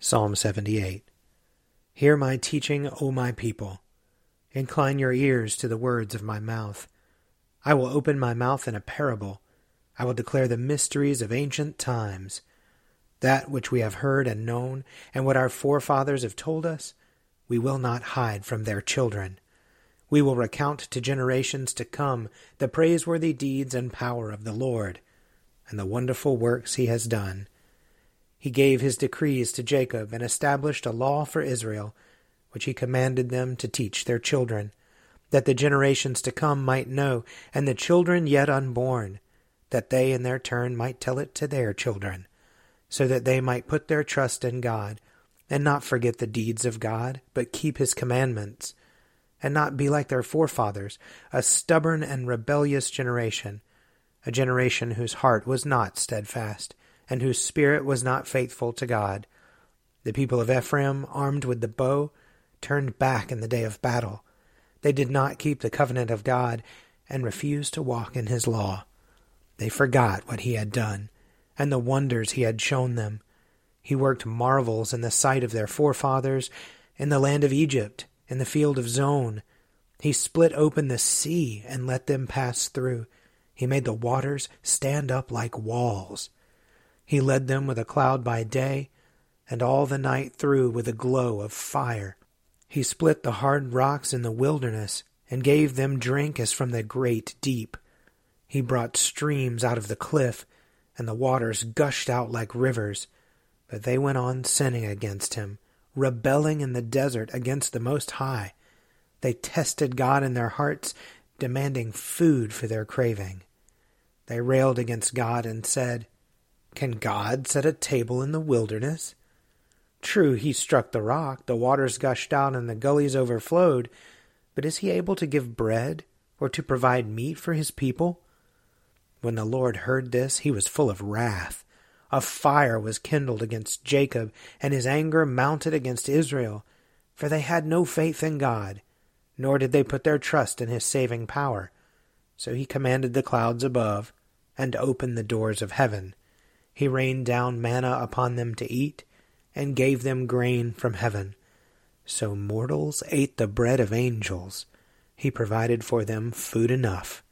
Psalm 78 Hear my teaching, O my people. Incline your ears to the words of my mouth. I will open my mouth in a parable. I will declare the mysteries of ancient times. That which we have heard and known, and what our forefathers have told us, we will not hide from their children. We will recount to generations to come the praiseworthy deeds and power of the Lord, and the wonderful works he has done. He gave his decrees to Jacob and established a law for Israel, which he commanded them to teach their children, that the generations to come might know, and the children yet unborn, that they in their turn might tell it to their children, so that they might put their trust in God, and not forget the deeds of God, but keep his commandments, and not be like their forefathers, a stubborn and rebellious generation, a generation whose heart was not steadfast and whose spirit was not faithful to God. The people of Ephraim, armed with the bow, turned back in the day of battle. They did not keep the covenant of God and refused to walk in his law. They forgot what he had done and the wonders he had shown them. He worked marvels in the sight of their forefathers in the land of Egypt, in the field of Zoan. He split open the sea and let them pass through. He made the waters stand up like walls. He led them with a cloud by day, and all the night through with a glow of fire. He split the hard rocks in the wilderness, and gave them drink as from the great deep. He brought streams out of the cliff, and the waters gushed out like rivers. But they went on sinning against him, rebelling in the desert against the Most High. They tested God in their hearts, demanding food for their craving. They railed against God and said, can God set a table in the wilderness? True, he struck the rock, the waters gushed out, and the gullies overflowed, but is he able to give bread or to provide meat for his people? When the Lord heard this, he was full of wrath. A fire was kindled against Jacob, and his anger mounted against Israel, for they had no faith in God, nor did they put their trust in his saving power. So he commanded the clouds above, and opened the doors of heaven he rained down manna upon them to eat, and gave them grain from heaven. So mortals ate the bread of angels. He provided for them food enough.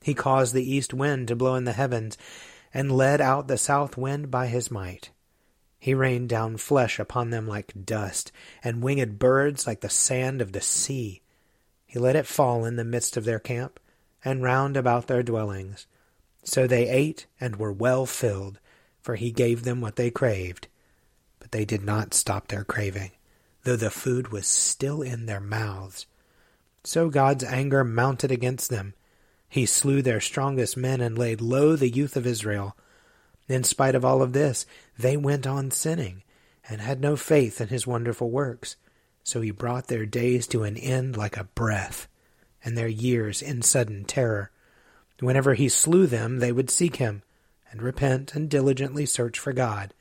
He caused the east wind to blow in the heavens, and led out the south wind by his might. He rained down flesh upon them like dust, and winged birds like the sand of the sea. He let it fall in the midst of their camp, and round about their dwellings. So they ate and were well filled, for he gave them what they craved. But they did not stop their craving. though the food was still in their mouths. So God's anger mounted against them. He slew their strongest men and laid low the youth of Israel. In spite of all of this, they went on sinning and had no faith in his wonderful works. So he brought their days to an end like a breath, and their years in sudden terror. Whenever he slew them, they would seek him, and repent and diligently search for God.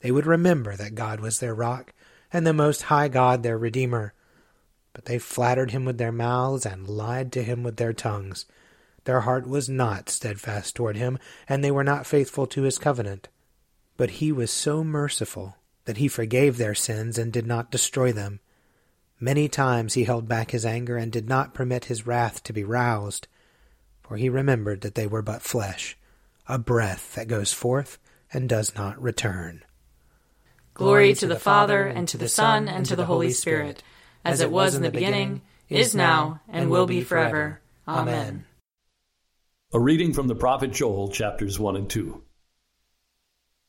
They would remember that God was their rock, and the Most High God their Redeemer. But they flattered him with their mouths and lied to him with their tongues. Their heart was not steadfast toward him, and they were not faithful to his covenant. But he was so merciful that he forgave their sins and did not destroy them. Many times he held back his anger and did not permit his wrath to be roused, for he remembered that they were but flesh, a breath that goes forth and does not return. Glory to the Father, and to the Son, and to the Holy Spirit, as it was in the beginning, is now, and will be forever. Amen. A reading from the prophet Joel, chapters 1 and 2.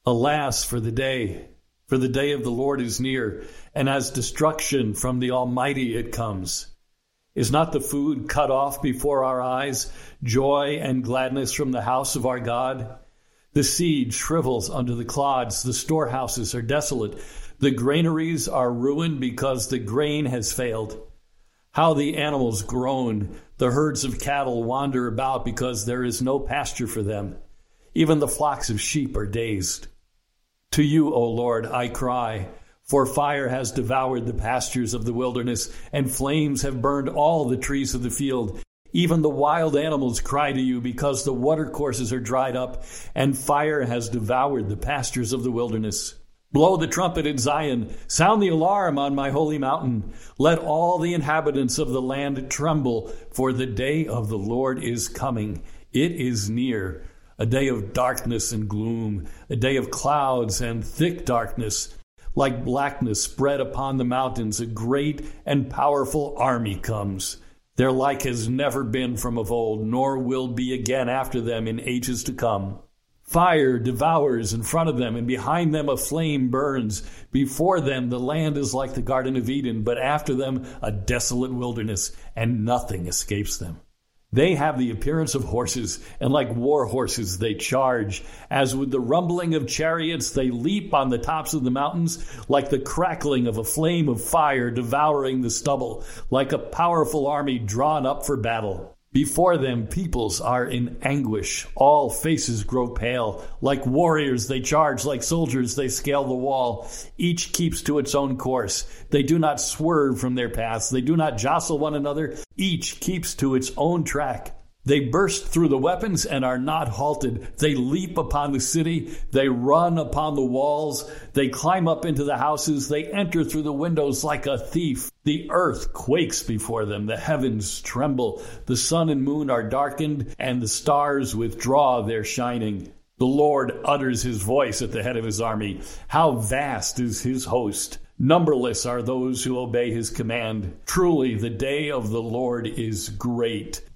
Alas for the day, for the day of the Lord is near, and as destruction from the Almighty it comes. Is not the food cut off before our eyes, joy and gladness from the house of our God? The seed shrivels under the clods, the storehouses are desolate, the granaries are ruined because the grain has failed. How the animals groan, the herds of cattle wander about because there is no pasture for them. Even the flocks of sheep are dazed. To you, O Lord, I cry, for fire has devoured the pastures of the wilderness, and flames have burned all the trees of the field. Even the wild animals cry to you because the watercourses are dried up and fire has devoured the pastures of the wilderness. Blow the trumpet in Zion. Sound the alarm on my holy mountain. Let all the inhabitants of the land tremble, for the day of the Lord is coming. It is near. A day of darkness and gloom, a day of clouds and thick darkness. Like blackness spread upon the mountains, a great and powerful army comes. Their like has never been from of old, nor will be again after them in ages to come. Fire devours in front of them, and behind them a flame burns. Before them the land is like the Garden of Eden, but after them a desolate wilderness, and nothing escapes them. They have the appearance of horses, and like war horses they charge. As with the rumbling of chariots, they leap on the tops of the mountains, like the crackling of a flame of fire devouring the stubble, like a powerful army drawn up for battle. Before them, peoples are in anguish. All faces grow pale. Like warriors, they charge. Like soldiers, they scale the wall. Each keeps to its own course. They do not swerve from their paths. They do not jostle one another. Each keeps to its own track. They burst through the weapons and are not halted. They leap upon the city. They run upon the walls. They climb up into the houses. They enter through the windows like a thief. The earth quakes before them. The heavens tremble. The sun and moon are darkened and the stars withdraw their shining. The Lord utters his voice at the head of his army. How vast is his host! Numberless are those who obey his command. Truly, the day of the Lord is great,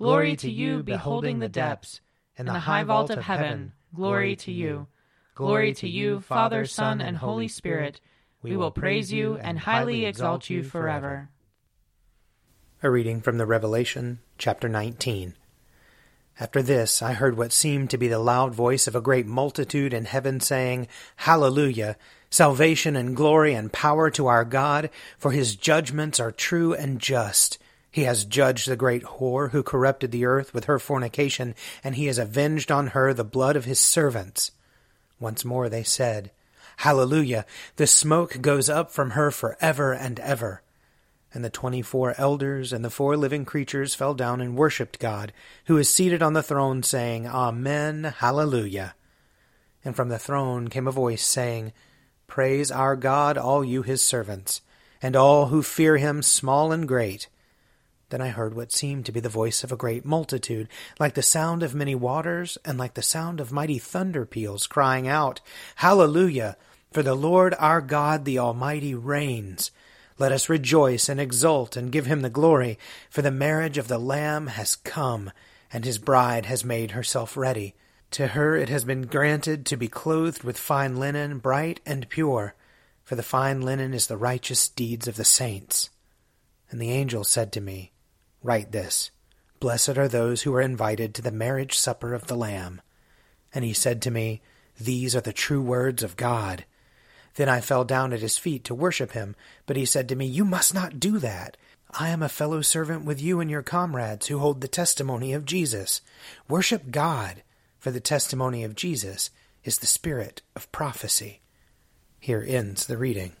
Glory to you, beholding the depths. and the high vault of heaven, glory to you. Glory to you, Father, Son, and Holy Spirit. We will praise you and highly exalt you forever. A reading from the Revelation, chapter 19. After this, I heard what seemed to be the loud voice of a great multitude in heaven saying, Hallelujah! Salvation and glory and power to our God, for his judgments are true and just. He has judged the great whore who corrupted the earth with her fornication, and he has avenged on her the blood of his servants. Once more they said, Hallelujah! The smoke goes up from her for ever and ever. And the twenty four elders and the four living creatures fell down and worshipped God, who is seated on the throne, saying, Amen, Hallelujah. And from the throne came a voice saying, Praise our God, all you his servants, and all who fear him, small and great. Then I heard what seemed to be the voice of a great multitude, like the sound of many waters, and like the sound of mighty thunder peals, crying out, Hallelujah! For the Lord our God, the Almighty, reigns. Let us rejoice and exult and give him the glory, for the marriage of the Lamb has come, and his bride has made herself ready. To her it has been granted to be clothed with fine linen, bright and pure, for the fine linen is the righteous deeds of the saints. And the angel said to me, Write this Blessed are those who are invited to the marriage supper of the Lamb. And he said to me, These are the true words of God. Then I fell down at his feet to worship him, but he said to me, You must not do that. I am a fellow servant with you and your comrades who hold the testimony of Jesus. Worship God, for the testimony of Jesus is the spirit of prophecy. Here ends the reading.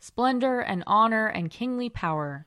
Splendor and honor and kingly power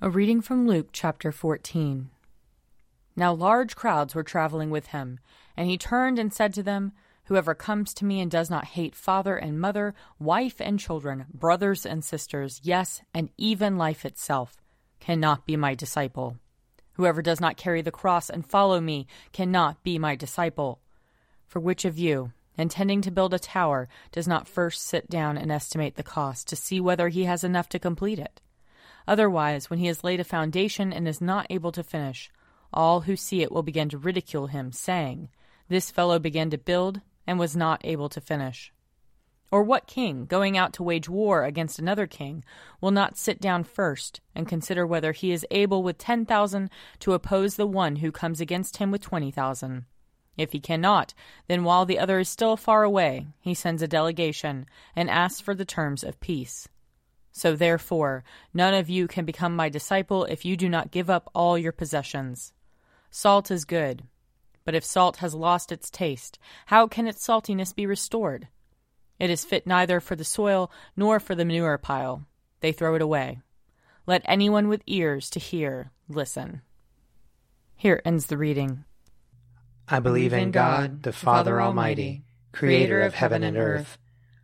A reading from Luke chapter 14. Now large crowds were traveling with him, and he turned and said to them, Whoever comes to me and does not hate father and mother, wife and children, brothers and sisters, yes, and even life itself, cannot be my disciple. Whoever does not carry the cross and follow me cannot be my disciple. For which of you, intending to build a tower, does not first sit down and estimate the cost to see whether he has enough to complete it? Otherwise, when he has laid a foundation and is not able to finish, all who see it will begin to ridicule him, saying, This fellow began to build and was not able to finish. Or what king, going out to wage war against another king, will not sit down first and consider whether he is able with ten thousand to oppose the one who comes against him with twenty thousand? If he cannot, then while the other is still far away, he sends a delegation and asks for the terms of peace. So therefore, none of you can become my disciple if you do not give up all your possessions. Salt is good, but if salt has lost its taste, how can its saltiness be restored? It is fit neither for the soil nor for the manure pile. They throw it away. Let anyone with ears to hear listen. Here ends the reading. I believe in God, the Father Almighty, creator of heaven and earth.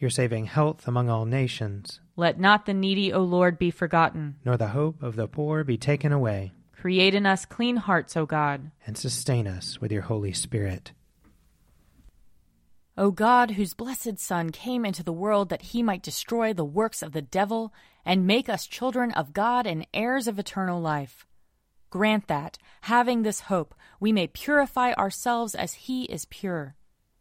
your saving health among all nations. Let not the needy, O Lord, be forgotten, nor the hope of the poor be taken away. Create in us clean hearts, O God, and sustain us with your Holy Spirit. O God, whose blessed Son came into the world that he might destroy the works of the devil and make us children of God and heirs of eternal life, grant that, having this hope, we may purify ourselves as he is pure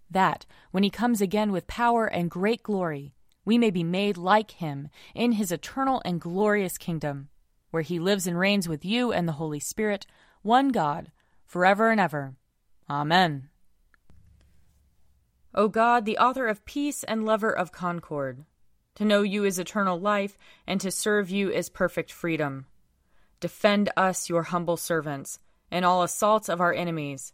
that, when he comes again with power and great glory, we may be made like him in his eternal and glorious kingdom. where he lives and reigns with you and the Holy Spirit, one God, forever and ever. Amen. O God, the author of peace and lover of concord, to know you is eternal life, and to serve you is perfect freedom. Defend us, your humble servants, in all assaults of our enemies,